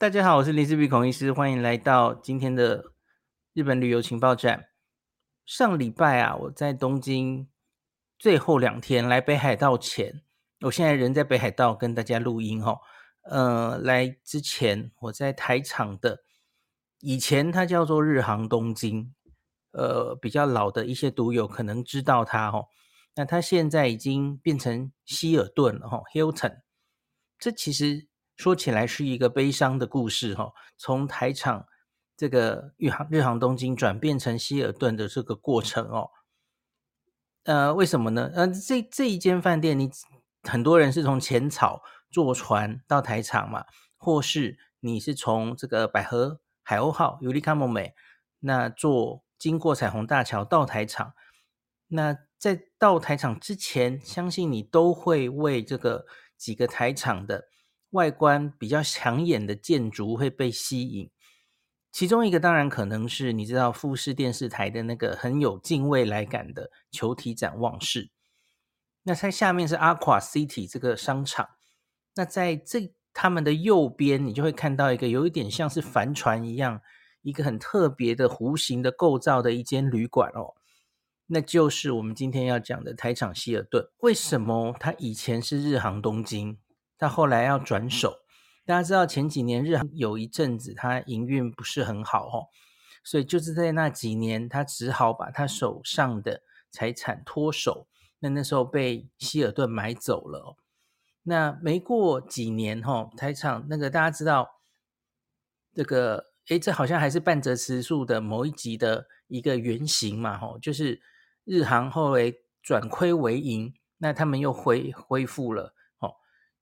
大家好，我是林思碧孔医师，欢迎来到今天的日本旅游情报站。上礼拜啊，我在东京最后两天来北海道前，我现在人在北海道跟大家录音哦。呃，来之前我在台场的，以前它叫做日航东京，呃，比较老的一些读友可能知道它哦。那它现在已经变成希尔顿了哈，Hilton。这其实。说起来是一个悲伤的故事哈，从台场这个日航日航东京转变成希尔顿的这个过程哦，呃，为什么呢？呃，这这一间饭店，你很多人是从浅草坐船到台场嘛，或是你是从这个百合海鸥号尤利卡莫美那坐经过彩虹大桥到台场，那在到台场之前，相信你都会为这个几个台场的。外观比较抢眼的建筑会被吸引，其中一个当然可能是你知道富士电视台的那个很有近未来感的球体展望室。那在下面是 Aqua City 这个商场，那在这他们的右边，你就会看到一个有一点像是帆船一样，一个很特别的弧形的构造的一间旅馆哦，那就是我们今天要讲的台场希尔顿。为什么它以前是日航东京？到后来要转手，大家知道前几年日航有一阵子它营运不是很好哦，所以就是在那几年，他只好把他手上的财产脱手。那那时候被希尔顿买走了哦。那没过几年哈，台场那个大家知道这个，诶，这好像还是半泽直树的某一集的一个原型嘛哈，就是日航后来转亏为盈，那他们又恢恢复了。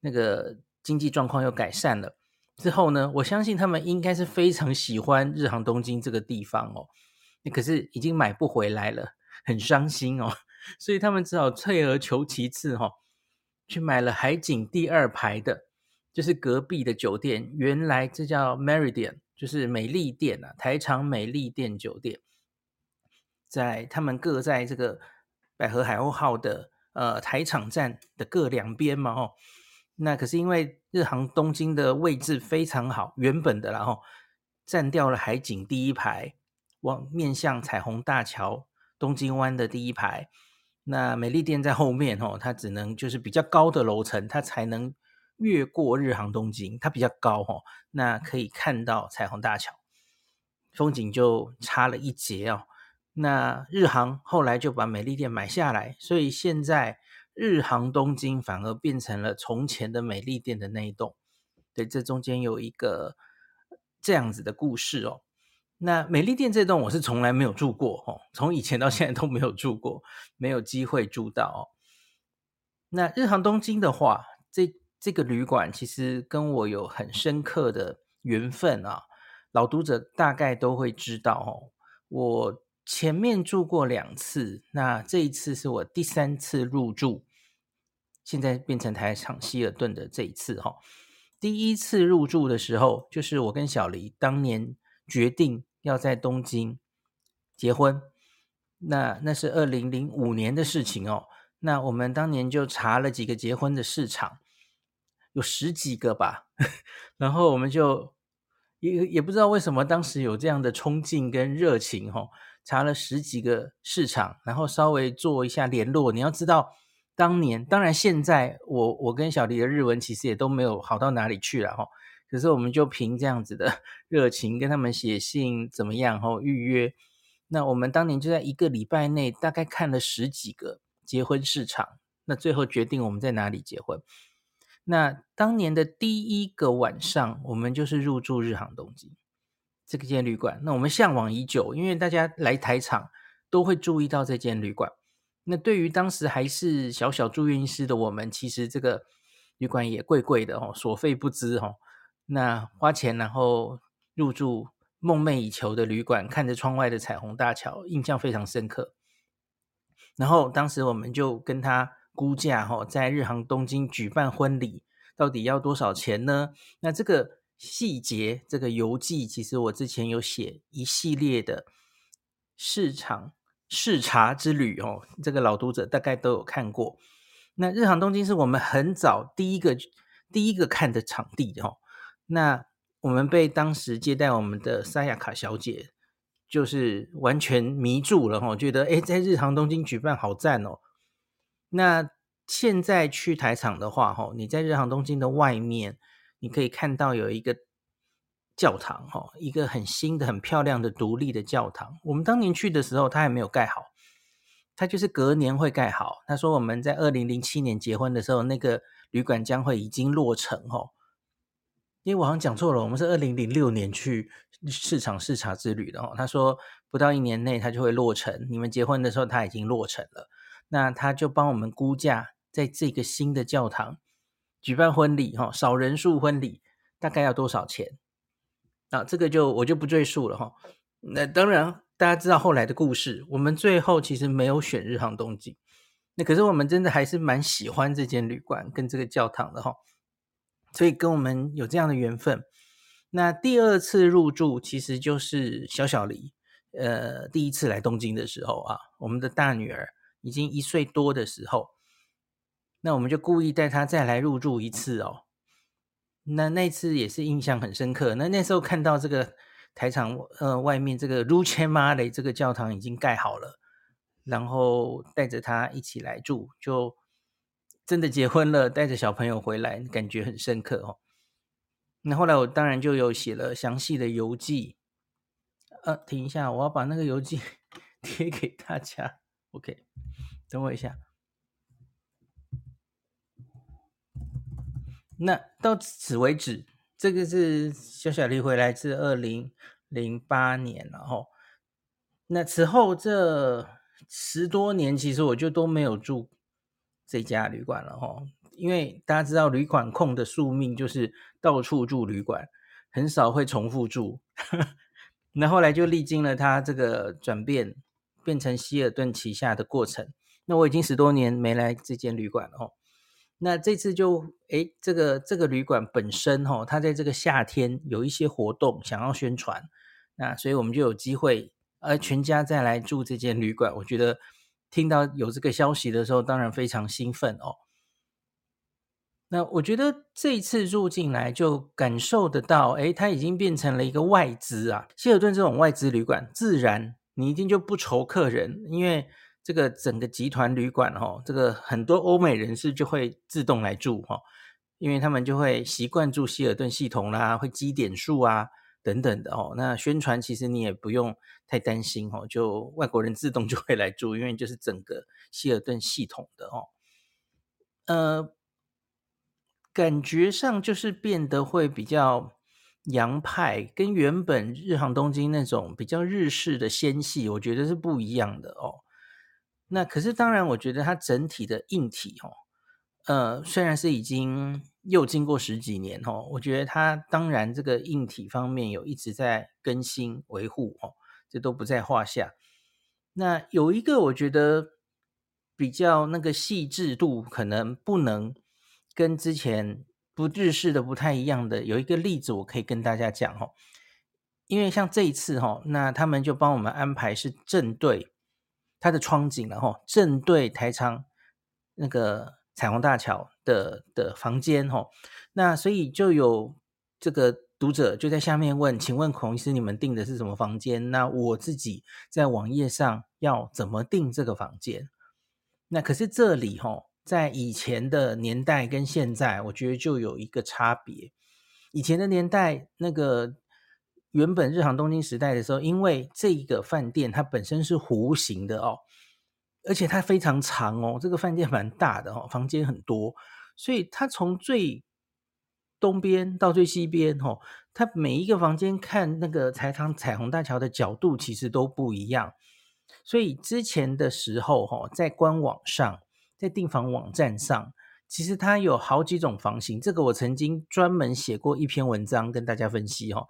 那个经济状况又改善了之后呢，我相信他们应该是非常喜欢日航东京这个地方哦。可是已经买不回来了，很伤心哦。所以他们只好退而求其次哈、哦，去买了海景第二排的，就是隔壁的酒店。原来这叫 Meridian，就是美丽店啊，台场美丽店酒店，在他们各在这个百合海鸥号的呃台场站的各两边嘛，哦。那可是因为日航东京的位置非常好，原本的然后占掉了海景第一排，往面向彩虹大桥东京湾的第一排。那美丽店在后面哦，它只能就是比较高的楼层，它才能越过日航东京，它比较高哦，那可以看到彩虹大桥，风景就差了一截哦。那日航后来就把美丽店买下来，所以现在。日航东京反而变成了从前的美丽店的那一栋，对，这中间有一个这样子的故事哦。那美丽店这栋我是从来没有住过哦，从以前到现在都没有住过，没有机会住到哦。那日航东京的话，这这个旅馆其实跟我有很深刻的缘分啊，老读者大概都会知道哦，我。前面住过两次，那这一次是我第三次入住，现在变成台场希尔顿的这一次哈。第一次入住的时候，就是我跟小黎当年决定要在东京结婚，那那是二零零五年的事情哦。那我们当年就查了几个结婚的市场，有十几个吧，然后我们就也也不知道为什么当时有这样的冲劲跟热情哈。查了十几个市场，然后稍微做一下联络。你要知道，当年当然现在我我跟小黎的日文其实也都没有好到哪里去了哈。可是我们就凭这样子的 热情跟他们写信怎么样哈？预约。那我们当年就在一个礼拜内大概看了十几个结婚市场，那最后决定我们在哪里结婚。那当年的第一个晚上，我们就是入住日航东京。这个间旅馆，那我们向往已久，因为大家来台场都会注意到这间旅馆。那对于当时还是小小住院医师的我们，其实这个旅馆也贵贵的哦，所费不貲哦。那花钱然后入住梦寐以求的旅馆，看着窗外的彩虹大桥，印象非常深刻。然后当时我们就跟他估价哈，在日航东京举办婚礼到底要多少钱呢？那这个。细节这个游记，其实我之前有写一系列的市场视察之旅哦，这个老读者大概都有看过。那日航东京是我们很早第一个第一个看的场地哦。那我们被当时接待我们的萨雅卡小姐就是完全迷住了哈，觉得诶，在日航东京举办好赞哦。那现在去台场的话哈，你在日航东京的外面，你可以看到有一个教堂哈，一个很新的、很漂亮的独立的教堂。我们当年去的时候，它还没有盖好，它就是隔年会盖好。他说我们在二零零七年结婚的时候，那个旅馆将会已经落成哈。因为我好像讲错了，我们是二零零六年去市场视察之旅的哦。他说不到一年内他就会落成，你们结婚的时候他已经落成了。那他就帮我们估价，在这个新的教堂举办婚礼哈，少人数婚礼大概要多少钱？啊，这个就我就不赘述了哈。那当然大家知道后来的故事，我们最后其实没有选日航东京。那可是我们真的还是蛮喜欢这间旅馆跟这个教堂的哈。所以跟我们有这样的缘分。那第二次入住其实就是小小黎，呃，第一次来东京的时候啊，我们的大女儿已经一岁多的时候，那我们就故意带她再来入住一次哦。那那次也是印象很深刻。那那时候看到这个台场呃外面这个 Rucemare 这个教堂已经盖好了，然后带着他一起来住就。真的结婚了，带着小朋友回来，感觉很深刻哦。那后来我当然就有写了详细的游记。呃，停一下，我要把那个游记 贴给大家。OK，等我一下。那到此为止，这个是小小黎回来自二零零八年，然后那此后这十多年，其实我就都没有住。这家旅馆了哈，因为大家知道旅馆控的宿命就是到处住旅馆，很少会重复住。那后来就历经了他这个转变，变成希尔顿旗下的过程。那我已经十多年没来这间旅馆了哈。那这次就诶，这个这个旅馆本身哈，它在这个夏天有一些活动想要宣传，那所以我们就有机会呃全家再来住这间旅馆，我觉得。听到有这个消息的时候，当然非常兴奋哦。那我觉得这一次入进来就感受得到，诶，它已经变成了一个外资啊。希尔顿这种外资旅馆，自然你一定就不愁客人，因为这个整个集团旅馆哦，这个很多欧美人士就会自动来住哈，因为他们就会习惯住希尔顿系统啦，会积点数啊。等等的哦，那宣传其实你也不用太担心哦，就外国人自动 就会来住，因为就是整个希尔顿系统的哦，呃，感觉上就是变得会比较洋派，跟原本日航东京那种比较日式的纤细，我觉得是不一样的哦。那可是当然，我觉得它整体的硬体哦，呃，虽然是已经。又经过十几年哦，我觉得它当然这个硬体方面有一直在更新维护哦，这都不在话下。那有一个我觉得比较那个细致度可能不能跟之前不日式的不太一样的，有一个例子我可以跟大家讲哦，因为像这一次哈，那他们就帮我们安排是正对它的窗景了哈，正对台场那个彩虹大桥。的的房间哈，那所以就有这个读者就在下面问，请问孔医师，你们订的是什么房间？那我自己在网页上要怎么订这个房间？那可是这里哈，在以前的年代跟现在，我觉得就有一个差别。以前的年代，那个原本日航东京时代的时候，因为这个饭店它本身是弧形的哦，而且它非常长哦，这个饭店蛮大的哦，房间很多。所以它从最东边到最西边，吼，它每一个房间看那个台场彩虹大桥的角度其实都不一样。所以之前的时候，吼，在官网上，在订房网站上，其实它有好几种房型。这个我曾经专门写过一篇文章跟大家分析，吼，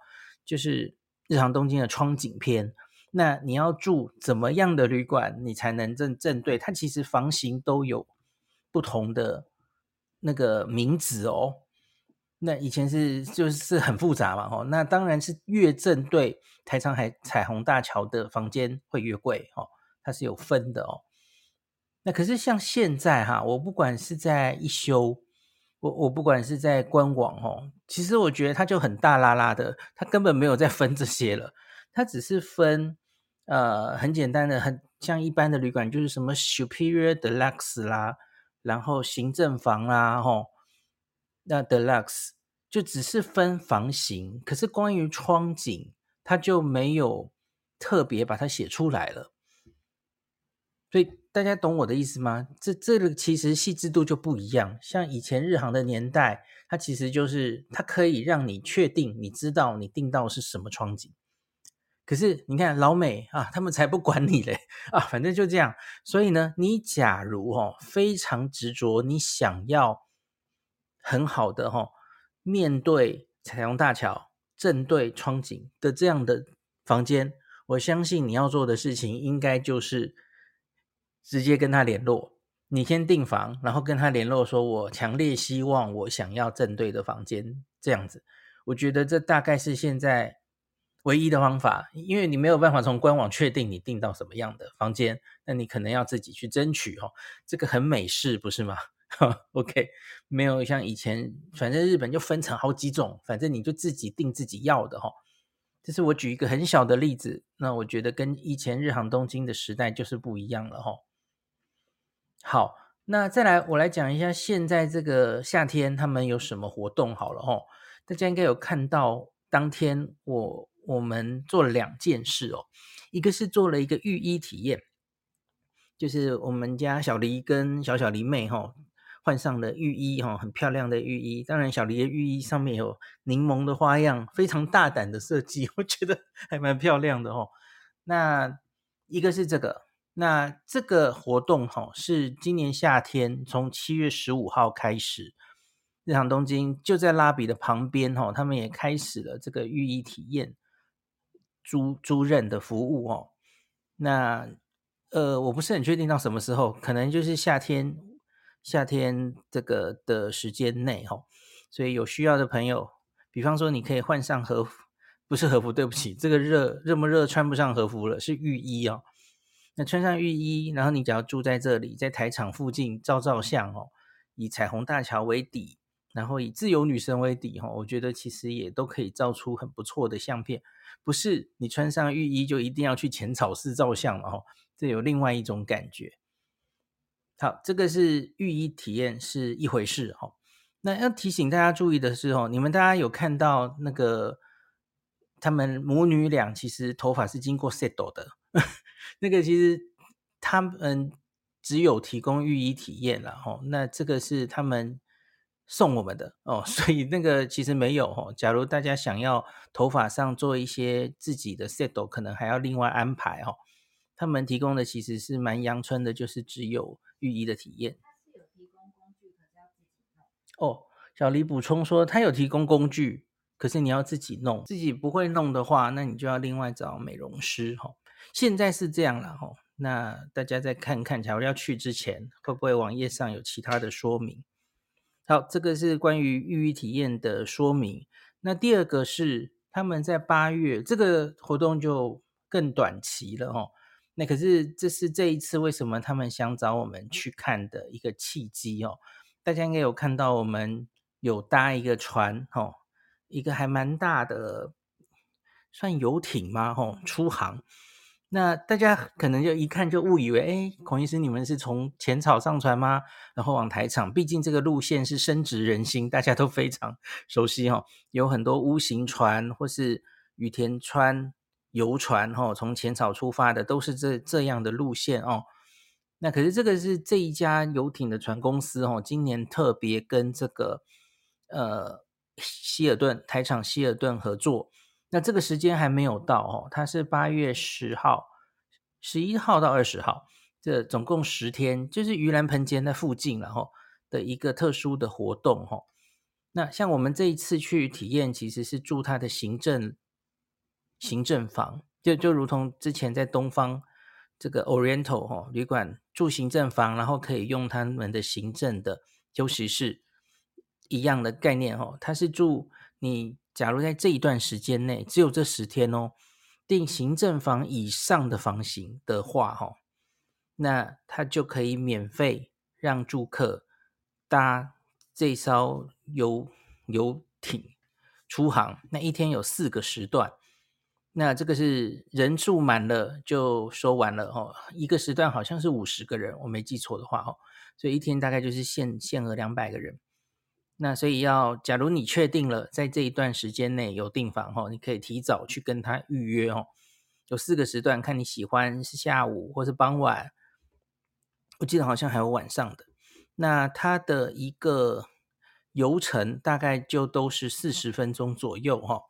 就是日常东京的窗景篇。那你要住怎么样的旅馆，你才能正正对？它其实房型都有不同的。那个名字哦，那以前是就是很复杂嘛，哦，那当然是越正对台场海彩虹大桥的房间会越贵哦，它是有分的哦。那可是像现在哈，我不管是在一休，我我不管是在官网哦，其实我觉得他就很大拉拉的，他根本没有在分这些了，他只是分呃很简单的，很像一般的旅馆，就是什么 Superior Deluxe 啦，然后行政房啦，吼，那 Deluxe 就只是分房型，可是关于窗景，他就没有特别把它写出来了，所以。大家懂我的意思吗？这这个其实细致度就不一样。像以前日航的年代，它其实就是它可以让你确定，你知道你订到是什么窗景。可是你看老美啊，他们才不管你嘞啊，反正就这样。所以呢，你假如哦非常执着，你想要很好的、哦、面对彩虹大桥、正对窗景的这样的房间，我相信你要做的事情应该就是。直接跟他联络，你先订房，然后跟他联络，说我强烈希望我想要正对的房间，这样子，我觉得这大概是现在唯一的方法，因为你没有办法从官网确定你订到什么样的房间，那你可能要自己去争取哦，这个很美式不是吗？OK，没有像以前，反正日本就分成好几种，反正你就自己订自己要的哈。这是我举一个很小的例子，那我觉得跟以前日航东京的时代就是不一样了哈。好，那再来，我来讲一下现在这个夏天他们有什么活动好了哦。大家应该有看到，当天我我们做了两件事哦，一个是做了一个浴衣体验，就是我们家小黎跟小小黎妹哈换上了浴衣哈，很漂亮的浴衣。当然，小黎的浴衣上面有柠檬的花样，非常大胆的设计，我觉得还蛮漂亮的哦。那一个是这个。那这个活动哈是今年夏天从七月十五号开始，日航东京就在拉比的旁边哈，他们也开始了这个浴衣体验租租赁的服务哦。那呃，我不是很确定到什么时候，可能就是夏天夏天这个的时间内哈。所以有需要的朋友，比方说你可以换上和服，不是和服，对不起，这个热热么热穿不上和服了，是浴衣哦。那穿上浴衣，然后你只要住在这里，在台场附近照照相哦，以彩虹大桥为底，然后以自由女神为底哈，我觉得其实也都可以照出很不错的相片。不是你穿上浴衣就一定要去浅草寺照相了哈，这有另外一种感觉。好，这个是浴衣体验是一回事哈。那要提醒大家注意的是哦，你们大家有看到那个他们母女俩其实头发是经过 set 的。那个其实他们只有提供浴衣体验了哦，那这个是他们送我们的哦，所以那个其实没有哦。假如大家想要头发上做一些自己的 set，可能还要另外安排哦。他们提供的其实是蛮阳春的，就是只有浴衣的体验。他是有提供工具，可是要自己弄。哦，小黎补充说他有提供工具，可是你要自己弄，自己不会弄的话，那你就要另外找美容师哈。现在是这样了哈，那大家再看看，假如要去之前，会不会网页上有其他的说明？好，这个是关于预约体验的说明。那第二个是他们在八月这个活动就更短期了哈。那可是这是这一次为什么他们想找我们去看的一个契机哦。大家应该有看到我们有搭一个船哦，一个还蛮大的算游艇吗？哈，出航。那大家可能就一看就误以为，哎，孔医师，你们是从浅草上船吗？然后往台场，毕竟这个路线是深植人心，大家都非常熟悉哈。有很多屋型船或是羽田川游船哈，从浅草出发的都是这这样的路线哦。那可是这个是这一家游艇的船公司哦，今年特别跟这个呃希尔顿台场希尔顿合作。那这个时间还没有到哦，它是八月十号、十一号到二十号，这总共十天，就是盂兰盆节那附近然后的一个特殊的活动哈。那像我们这一次去体验，其实是住它的行政行政房，就就如同之前在东方这个 Oriental 哈旅馆住行政房，然后可以用他们的行政的休息室一样的概念哈。它是住你。假如在这一段时间内只有这十天哦，订行政房以上的房型的话，哈，那他就可以免费让住客搭这艘游游艇出航，那一天有四个时段。那这个是人数满了就收完了哦，一个时段好像是五十个人，我没记错的话哦，所以一天大概就是限限额两百个人。那所以要，假如你确定了在这一段时间内有订房哦，你可以提早去跟他预约哦。有四个时段，看你喜欢是下午或是傍晚，我记得好像还有晚上的。那它的一个游程大概就都是四十分钟左右哈。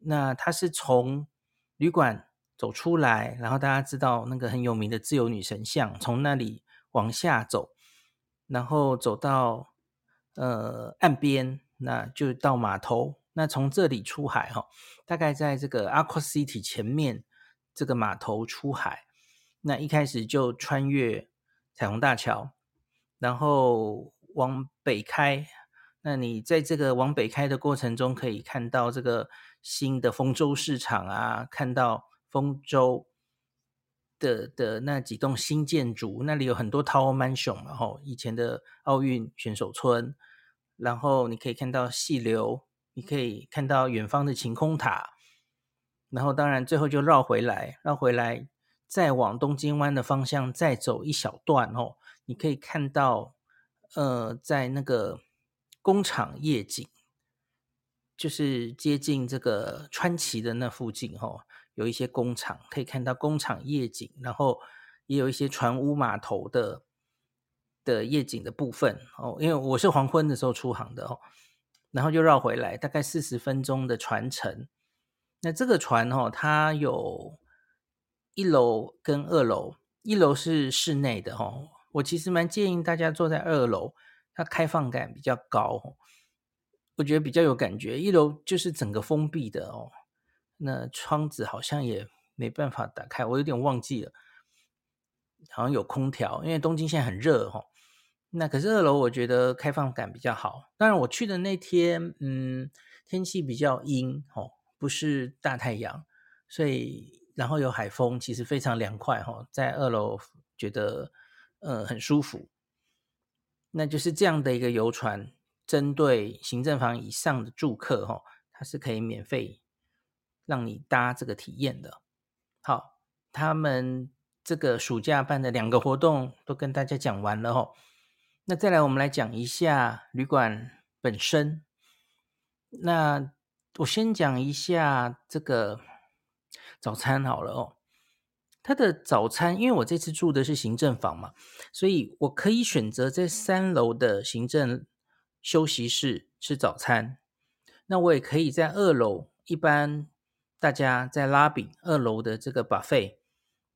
那它是从旅馆走出来，然后大家知道那个很有名的自由女神像，从那里往下走，然后走到呃岸边，那就到码头。那从这里出海哈，大概在这个 Aqua City 前面这个码头出海。那一开始就穿越彩虹大桥，然后往北开。那你在这个往北开的过程中，可以看到这个新的丰州市场啊，看到丰州的的那几栋新建筑，那里有很多 Tower Mansion，然后以前的奥运选手村，然后你可以看到细流，你可以看到远方的晴空塔，然后当然最后就绕回来，绕回来再往东京湾的方向再走一小段哦，你可以看到呃，在那个。工厂夜景，就是接近这个川崎的那附近哈，有一些工厂可以看到工厂夜景，然后也有一些船坞码头的的夜景的部分哦。因为我是黄昏的时候出航的哦，然后就绕回来，大概四十分钟的船程。那这个船哦，它有一楼跟二楼，一楼是室内的哦。我其实蛮建议大家坐在二楼。它开放感比较高，我觉得比较有感觉。一楼就是整个封闭的哦，那窗子好像也没办法打开，我有点忘记了，好像有空调，因为东京现在很热哈。那可是二楼我觉得开放感比较好。当然我去的那天，嗯，天气比较阴哦，不是大太阳，所以然后有海风，其实非常凉快哈，在二楼觉得呃很舒服。那就是这样的一个游船，针对行政房以上的住客，哈，它是可以免费让你搭这个体验的。好，他们这个暑假办的两个活动都跟大家讲完了，哦。那再来，我们来讲一下旅馆本身。那我先讲一下这个早餐好了，哦。他的早餐，因为我这次住的是行政房嘛，所以我可以选择在三楼的行政休息室吃早餐。那我也可以在二楼，一般大家在拉比二楼的这个 buffet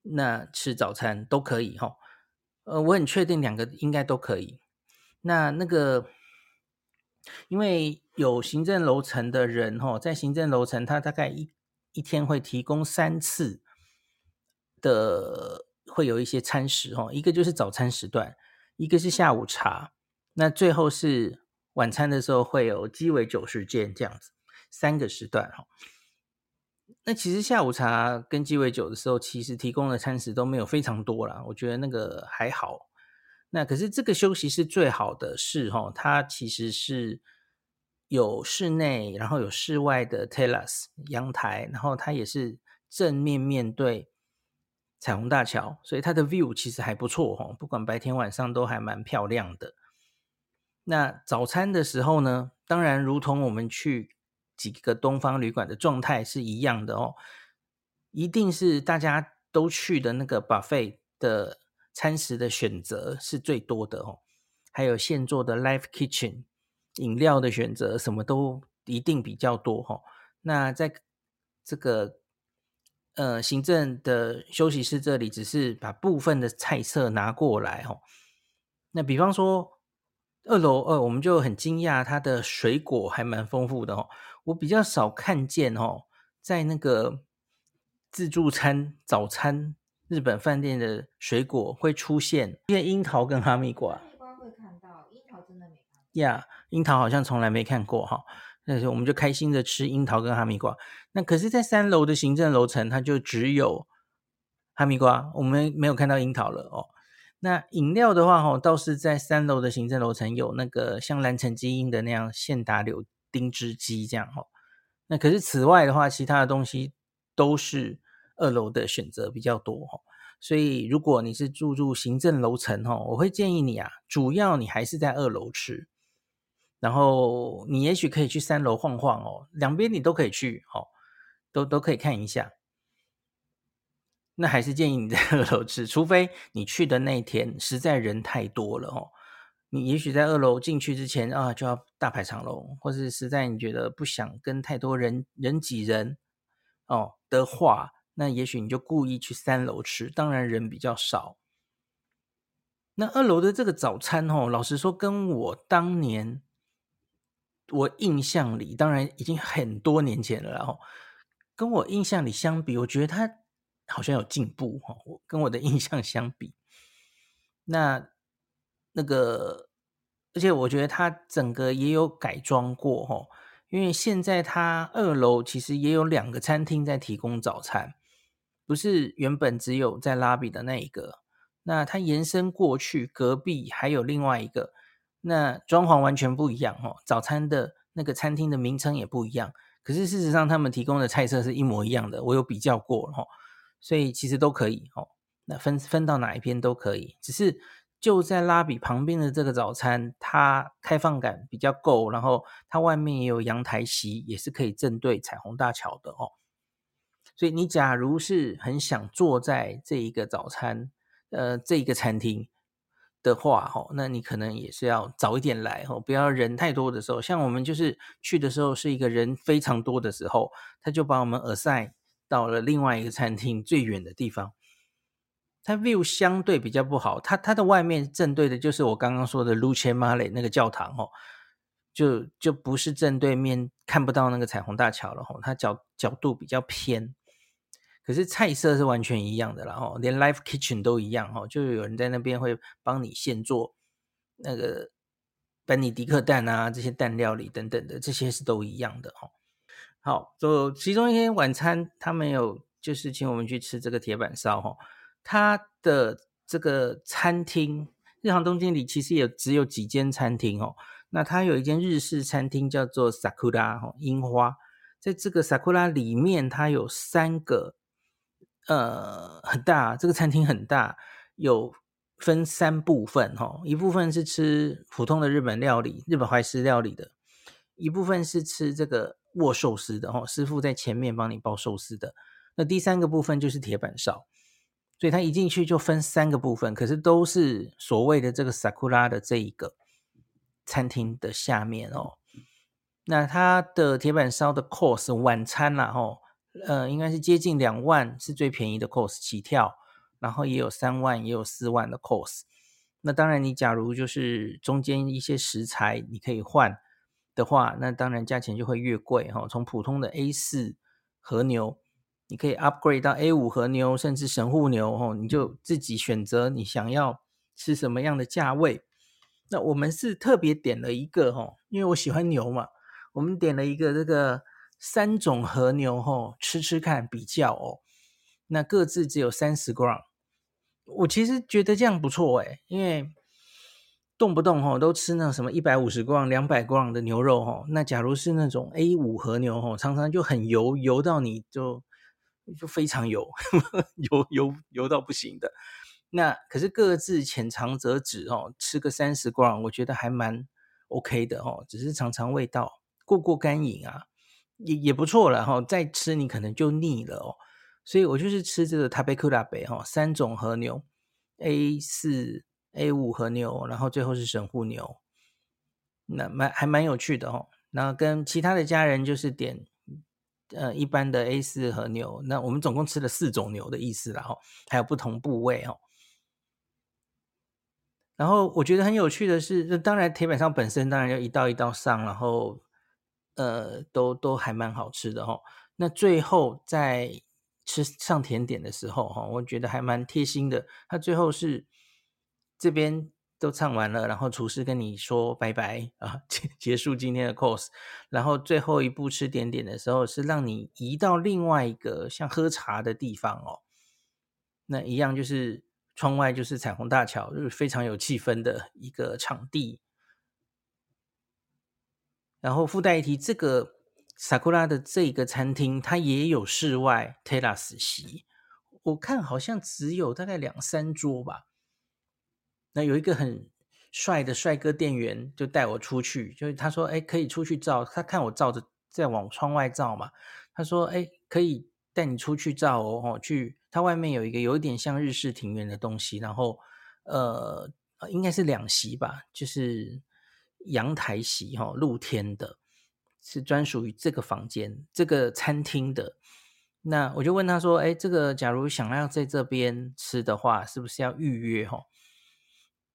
那吃早餐都可以哈。呃，我很确定两个应该都可以。那那个，因为有行政楼层的人哈，在行政楼层，他大概一一天会提供三次。的会有一些餐食哦，一个就是早餐时段，一个是下午茶，那最后是晚餐的时候会有鸡尾酒时间这样子，三个时段哈。那其实下午茶跟鸡尾酒的时候，其实提供的餐食都没有非常多啦，我觉得那个还好。那可是这个休息室最好的是哈，它其实是有室内，然后有室外的 terrace 阳台，然后它也是正面面对。彩虹大桥，所以它的 view 其实还不错哈，不管白天晚上都还蛮漂亮的。那早餐的时候呢，当然如同我们去几个东方旅馆的状态是一样的哦，一定是大家都去的那个 buffet 的餐食的选择是最多的哦，还有现做的 live kitchen，饮料的选择什么都一定比较多哈。那在这个呃，行政的休息室这里只是把部分的菜色拿过来哦。那比方说二楼，呃，我们就很惊讶，它的水果还蛮丰富的哦。我比较少看见哦，在那个自助餐早餐日本饭店的水果会出现，因为樱桃跟哈密瓜。哈密瓜会看到，樱桃真的没看到。呀，樱桃好像从来没看过哈。那时候我们就开心的吃樱桃跟哈密瓜。那可是，在三楼的行政楼层，它就只有哈密瓜，我们没有看到樱桃了哦。那饮料的话，哈，倒是在三楼的行政楼层有那个像蓝城基因的那样现打柳丁汁机这样哦。那可是此外的话，其他的东西都是二楼的选择比较多哦。所以如果你是住住行政楼层哦，我会建议你啊，主要你还是在二楼吃。然后你也许可以去三楼晃晃哦，两边你都可以去哦，都都可以看一下。那还是建议你在二楼吃，除非你去的那一天实在人太多了哦。你也许在二楼进去之前啊，就要大排长龙，或是实在你觉得不想跟太多人人挤人哦的话，那也许你就故意去三楼吃，当然人比较少。那二楼的这个早餐哦，老实说，跟我当年。我印象里，当然已经很多年前了，然后跟我印象里相比，我觉得它好像有进步哈。我跟我的印象相比，那那个，而且我觉得它整个也有改装过哈，因为现在它二楼其实也有两个餐厅在提供早餐，不是原本只有在拉比的那一个，那它延伸过去，隔壁还有另外一个。那装潢完全不一样哦，早餐的那个餐厅的名称也不一样，可是事实上他们提供的菜色是一模一样的，我有比较过哦，所以其实都可以哦。那分分到哪一边都可以，只是就在拉比旁边的这个早餐，它开放感比较够，然后它外面也有阳台席，也是可以正对彩虹大桥的哦。所以你假如是很想坐在这一个早餐，呃，这一个餐厅。的话，那你可能也是要早一点来哦，不要人太多的时候。像我们就是去的时候是一个人非常多的时候，他就把我们耳塞到了另外一个餐厅最远的地方。它 view 相对比较不好，它它的外面正对的就是我刚刚说的 Luce Mare 那个教堂哦，就就不是正对面看不到那个彩虹大桥了哦，它角角度比较偏。可是菜色是完全一样的啦，吼，连 live kitchen 都一样，哦，就有人在那边会帮你现做那个班尼迪克蛋啊，这些蛋料理等等的，这些是都一样的，哦。好，就其中一天晚餐，他们有就是请我们去吃这个铁板烧，哈，他的这个餐厅，日航东京里其实也只有几间餐厅，哦，那他有一间日式餐厅叫做 Sakura，吼，樱花，在这个 Sakura 里面，它有三个。呃，很大，这个餐厅很大，有分三部分哈，一部分是吃普通的日本料理，日本怀石料理的，一部分是吃这个握寿司的哈，师傅在前面帮你包寿司的，那第三个部分就是铁板烧，所以他一进去就分三个部分，可是都是所谓的这个 Sakura 的这一个餐厅的下面哦，那他的铁板烧的 course 晚餐啦哈。呃，应该是接近两万是最便宜的 course 起跳，然后也有三万，也有四万的 course。那当然，你假如就是中间一些食材你可以换的话，那当然价钱就会越贵哈。从普通的 A 四和牛，你可以 upgrade 到 A 五和牛，甚至神户牛哦，你就自己选择你想要吃什么样的价位。那我们是特别点了一个哈，因为我喜欢牛嘛，我们点了一个这个。三种和牛吼，吃吃看比较哦，那各自只有三十 gram，我其实觉得这样不错诶，因为动不动吼都吃那什么一百五十 gram、两百 gram 的牛肉吼，那假如是那种 A 五和牛吼，常常就很油，油到你就就非常油，油油油到不行的。那可是各自浅尝辄止哦，吃个三十 gram，我觉得还蛮 OK 的哦，只是尝尝味道，过过干瘾啊。也也不错了哈，再吃你可能就腻了哦，所以我就是吃这个塔贝库拉贝哈，三种和牛，A 四、A 五和牛，然后最后是神户牛，那蛮还蛮有趣的哦。然后跟其他的家人就是点呃一般的 A 四和牛，那我们总共吃了四种牛的意思啦哈，还有不同部位哦。然后我觉得很有趣的是，当然铁板烧本身当然要一道一道上，然后。呃，都都还蛮好吃的哈。那最后在吃上甜点的时候哈，我觉得还蛮贴心的。他最后是这边都唱完了，然后厨师跟你说拜拜啊，结结束今天的 course。然后最后一步吃点点的时候，是让你移到另外一个像喝茶的地方哦。那一样就是窗外就是彩虹大桥，就是非常有气氛的一个场地。然后附带一提，这个 Sakura 的这个餐厅它也有室外 Terrace 席，我看好像只有大概两三桌吧。那有一个很帅的帅哥店员就带我出去，就是他说：“哎，可以出去照。”他看我照着在往窗外照嘛，他说：“哎，可以带你出去照哦。”去，它外面有一个有一点像日式庭园的东西，然后呃，应该是两席吧，就是阳台席哈，露天的，是专属于这个房间、这个餐厅的。那我就问他说：“哎，这个假如想要在这边吃的话，是不是要预约？”哈。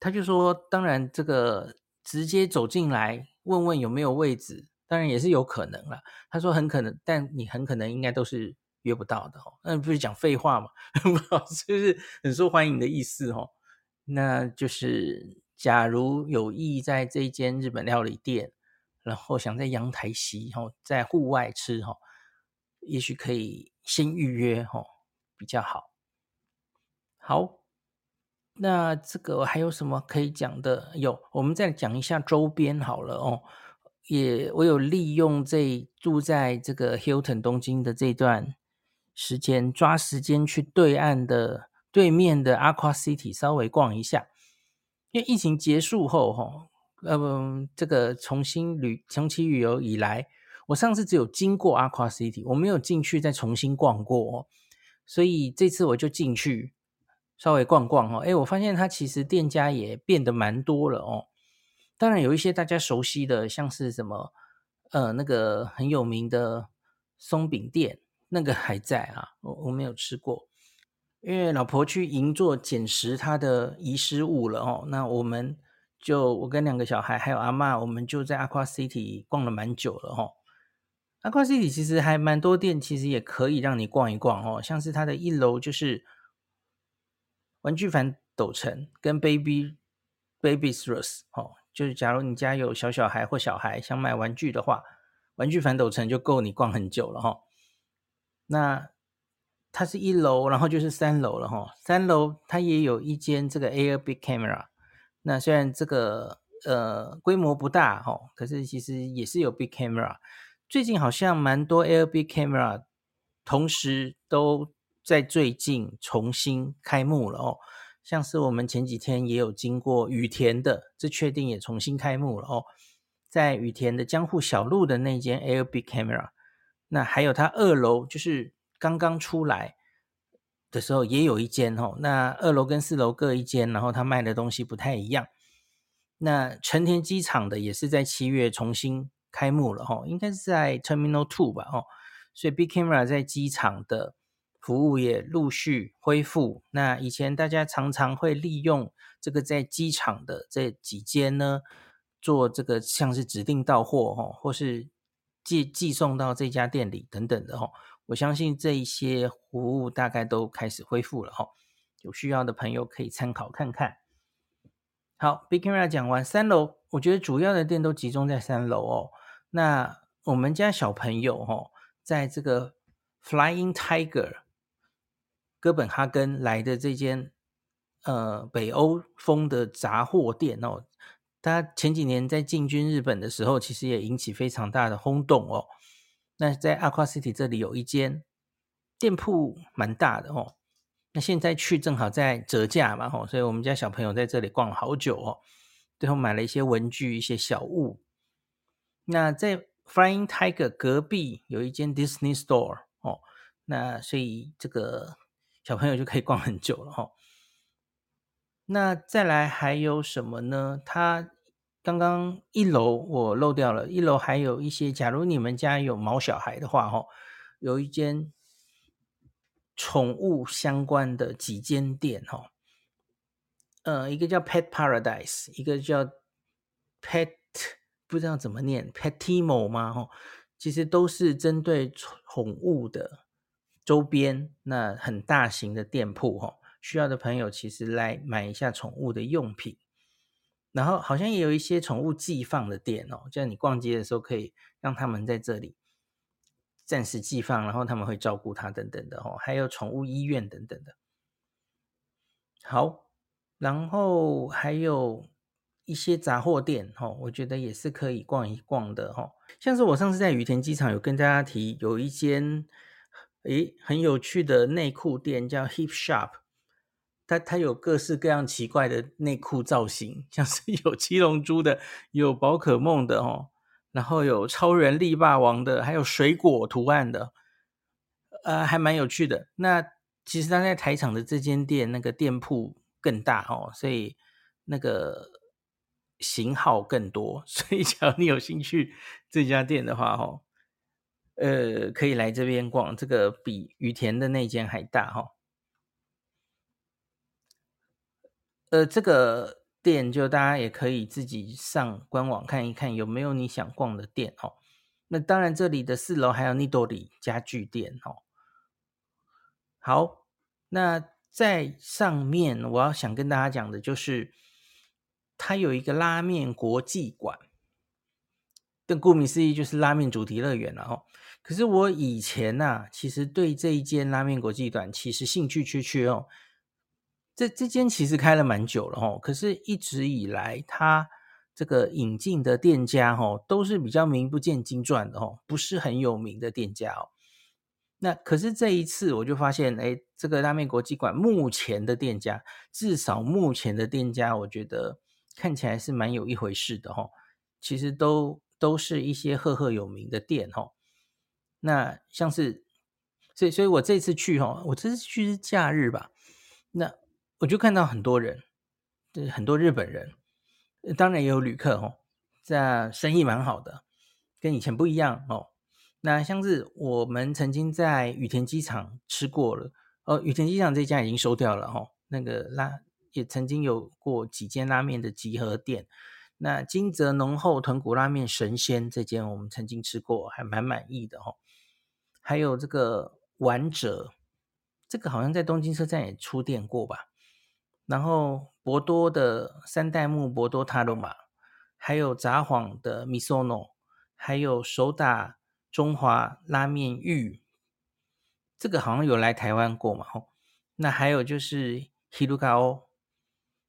他就说：“当然，这个直接走进来问问有没有位置，当然也是有可能了。”他说：“很可能，但你很可能应该都是约不到的哦。”那不是讲废话吗？就是很受欢迎的意思哦。那就是假如有意在这一间日本料理店，然后想在阳台席哈，在户外吃哈，也许可以先预约哈，比较好。好。那这个还有什么可以讲的？有，我们再讲一下周边好了哦。也，我有利用这住在这个 Hilton 东京的这段时间，抓时间去对岸的对面的 Aqua City 稍微逛一下。因为疫情结束后，哈，嗯，这个重新旅重启旅游以来，我上次只有经过 Aqua City，我没有进去再重新逛过，所以这次我就进去。稍微逛逛哦，诶，我发现它其实店家也变得蛮多了哦。当然有一些大家熟悉的，像是什么，呃，那个很有名的松饼店，那个还在啊，我我没有吃过，因为老婆去银座捡拾她的遗失物了哦。那我们就我跟两个小孩还有阿嬷，我们就在 Aqua City 逛了蛮久了哦。Aqua City 其实还蛮多店，其实也可以让你逛一逛哦，像是它的一楼就是。玩具反斗城跟 Baby Babies R 哦，就是假如你家有小小孩或小孩想买玩具的话，玩具反斗城就够你逛很久了哈、哦。那它是一楼，然后就是三楼了哈、哦。三楼它也有一间这个 Air Big Camera，那虽然这个呃规模不大哈、哦，可是其实也是有 Big Camera。最近好像蛮多 Air Big Camera 同时都。在最近重新开幕了哦，像是我们前几天也有经过羽田的，这确定也重新开幕了哦。在羽田的江户小路的那间 Air B Camera，那还有它二楼就是刚刚出来的时候也有一间哦。那二楼跟四楼各一间，然后它卖的东西不太一样。那成田机场的也是在七月重新开幕了哦，应该是在 Terminal Two 吧哦。所以 Big Camera 在机场的。服务也陆续恢复。那以前大家常常会利用这个在机场的这几间呢，做这个像是指定到货哈，或是寄寄送到这家店里等等的哈。我相信这一些服务大概都开始恢复了哈。有需要的朋友可以参考看看。好，Big Camera 讲完三楼，我觉得主要的店都集中在三楼哦。那我们家小朋友哈，在这个 Flying Tiger。哥本哈根来的这间呃北欧风的杂货店哦，他前几年在进军日本的时候，其实也引起非常大的轰动哦。那在 Aqua City 这里有一间店铺蛮大的哦，那现在去正好在折价嘛哦，所以我们家小朋友在这里逛了好久哦，最后买了一些文具、一些小物。那在 Flying Tiger 隔壁有一间 Disney Store 哦，那所以这个。小朋友就可以逛很久了哈。那再来还有什么呢？他刚刚一楼我漏掉了，一楼还有一些。假如你们家有毛小孩的话，哈，有一间宠物相关的几间店，哈，呃，一个叫 Pet Paradise，一个叫 Pet，不知道怎么念，Petimo 吗？哈，其实都是针对宠物的。周边那很大型的店铺哈，需要的朋友其实来买一下宠物的用品，然后好像也有一些宠物寄放的店哦，这样你逛街的时候可以让他们在这里暂时寄放，然后他们会照顾它等等的哦，还有宠物医院等等的。好，然后还有一些杂货店，哈，我觉得也是可以逛一逛的，哈。像是我上次在羽田机场有跟大家提，有一间诶很有趣的内裤店叫 Hip Shop，它它有各式各样奇怪的内裤造型，像是 有七龙珠的，有宝可梦的，哦，然后有超人力霸王的，还有水果图案的，呃，还蛮有趣的。那其实它在台场的这间店，那个店铺更大哦，所以那个。型号更多，所以只要你有兴趣这家店的话，哦，呃，可以来这边逛，这个比羽田的那间还大，哈。呃，这个店就大家也可以自己上官网看一看有没有你想逛的店，哦。那当然，这里的四楼还有 Nidori 家具店，哦。好，那在上面我要想跟大家讲的就是。它有一个拉面国际馆，但顾名思义就是拉面主题乐园了哦。可是我以前呐、其实对这一间拉面国际馆其实兴趣缺缺哦。这这间其实开了蛮久了哦，可是一直以来它这个引进的店家哦，都是比较名不见经传的哦，不是很有名的店家哦。那可是这一次我就发现，哎，这个拉面国际馆目前的店家，至少目前的店家，我觉得。看起来是蛮有一回事的哈，其实都都是一些赫赫有名的店哈。那像是，所以所以我这次去哈，我这次去是假日吧，那我就看到很多人，就是很多日本人，当然也有旅客哈，这生意蛮好的，跟以前不一样哦。那像是我们曾经在羽田机场吃过了，哦，羽田机场这家已经收掉了哈，那个拉。也曾经有过几间拉面的集合店，那金泽浓厚豚骨拉面神仙这间我们曾经吃过，还蛮满意的哦。还有这个丸哲，这个好像在东京车站也出店过吧。然后博多的三代目博多塔罗玛，还有札幌的 Misono，还有手打中华拉面玉，这个好像有来台湾过嘛。吼，那还有就是 Hirugao。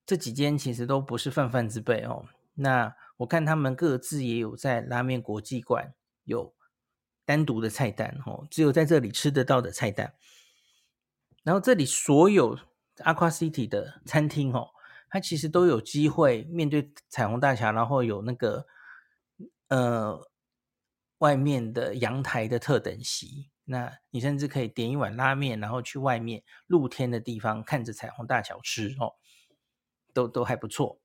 这几间其实都不是泛泛之辈哦。那我看他们各自也有在拉面国际馆有单独的菜单哦，只有在这里吃得到的菜单。然后这里所有 Aqua City 的餐厅哦，它其实都有机会面对彩虹大桥，然后有那个呃外面的阳台的特等席。那你甚至可以点一碗拉面，然后去外面露天的地方看着彩虹大桥吃哦。都都还不错。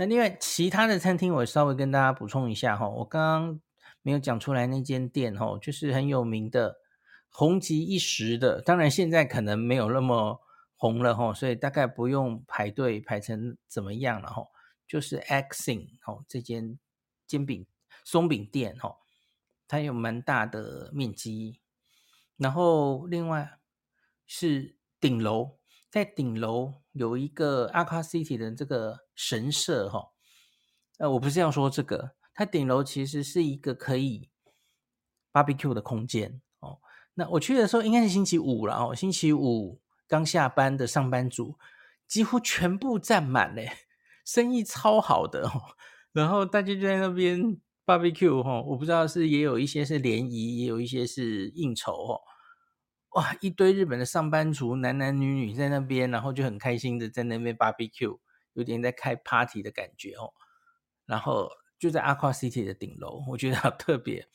那另外其他的餐厅，我稍微跟大家补充一下哈。我刚刚没有讲出来那间店哈，就是很有名的红极一时的，当然现在可能没有那么红了哈，所以大概不用排队排成怎么样了哈。就是 Axing 哦，这间煎饼松饼店哈，它有蛮大的面积。然后另外是顶楼。在顶楼有一个 Aqua City 的这个神社哈，呃，我不是要说这个，它顶楼其实是一个可以 barbecue 的空间哦。那我去的时候应该是星期五了哦，星期五刚下班的上班族几乎全部占满嘞，生意超好的哦。然后大家就在那边 barbecue 哈，我不知道是也有一些是联谊，也有一些是应酬哦。哇，一堆日本的上班族，男男女女在那边，然后就很开心的在那边 barbecue，有点在开 party 的感觉哦。然后就在 Aqua City 的顶楼，我觉得好特别。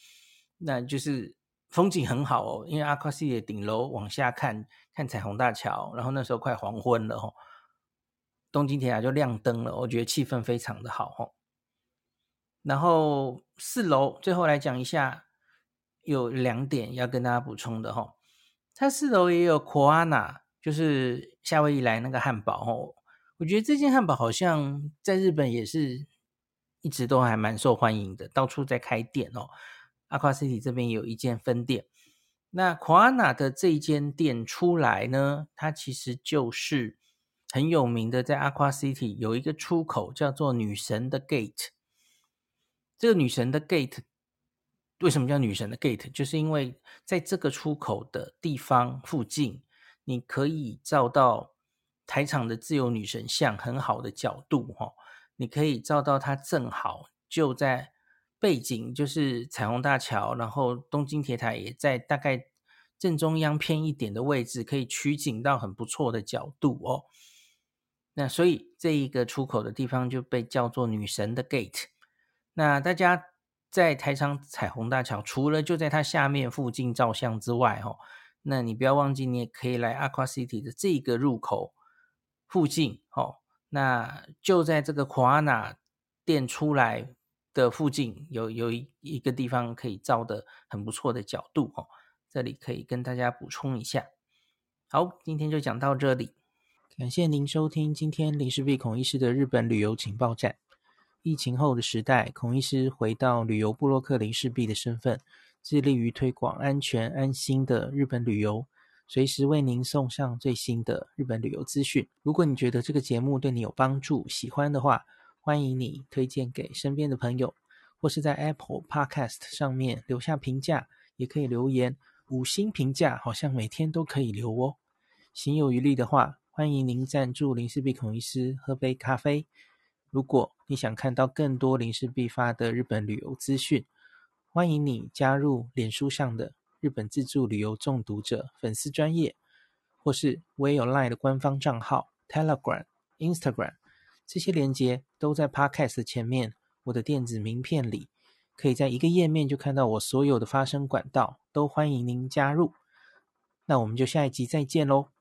那就是风景很好哦，因为 Aqua City 的顶楼往下看，看彩虹大桥。然后那时候快黄昏了哦，东京铁塔就亮灯了，我觉得气氛非常的好哦。然后四楼最后来讲一下，有两点要跟大家补充的哦。它四楼也有 Koana，就是夏威夷来那个汉堡哦。我觉得这间汉堡好像在日本也是一直都还蛮受欢迎的，到处在开店哦。Aqua City 这边有一间分店。那 Koana 的这间店出来呢，它其实就是很有名的，在 Aqua City 有一个出口叫做女神的 Gate。这个女神的 Gate。为什么叫女神的 gate？就是因为在这个出口的地方附近，你可以照到台场的自由女神像很好的角度哈。你可以照到它正好就在背景，就是彩虹大桥，然后东京铁塔也在大概正中央偏一点的位置，可以取景到很不错的角度哦。那所以这一个出口的地方就被叫做女神的 Gate。那大家在台场彩虹大桥，除了就在它下面附近照相之外，哦，那你不要忘记，你也可以来 Aqua City 的这个入口附近，哦，那就在这个 Kuana 店出来的附近，有有一一个地方可以照的很不错的角度，哦，这里可以跟大家补充一下。好，今天就讲到这里。感谢您收听今天林氏璧孔医师的日本旅游情报站。疫情后的时代，孔医师回到旅游部落客林氏璧的身份，致力于推广安全安心的日本旅游，随时为您送上最新的日本旅游资讯。如果你觉得这个节目对你有帮助，喜欢的话，欢迎你推荐给身边的朋友，或是在 Apple Podcast 上面留下评价，也可以留言，五星评价好像每天都可以留哦。行有余力的话，欢迎您赞助林氏璧孔医师喝杯咖啡。如果你想看到更多临时必发的日本旅游资讯，欢迎你加入脸书上的日本自助旅游中毒者粉丝专业，或是我也有 LINE 的官方账号 Telegram、Instagram，这些连接都在 Podcast 前面我的电子名片里，可以在一个页面就看到我所有的发声管道，都欢迎您加入。那我们就下一集再见喽。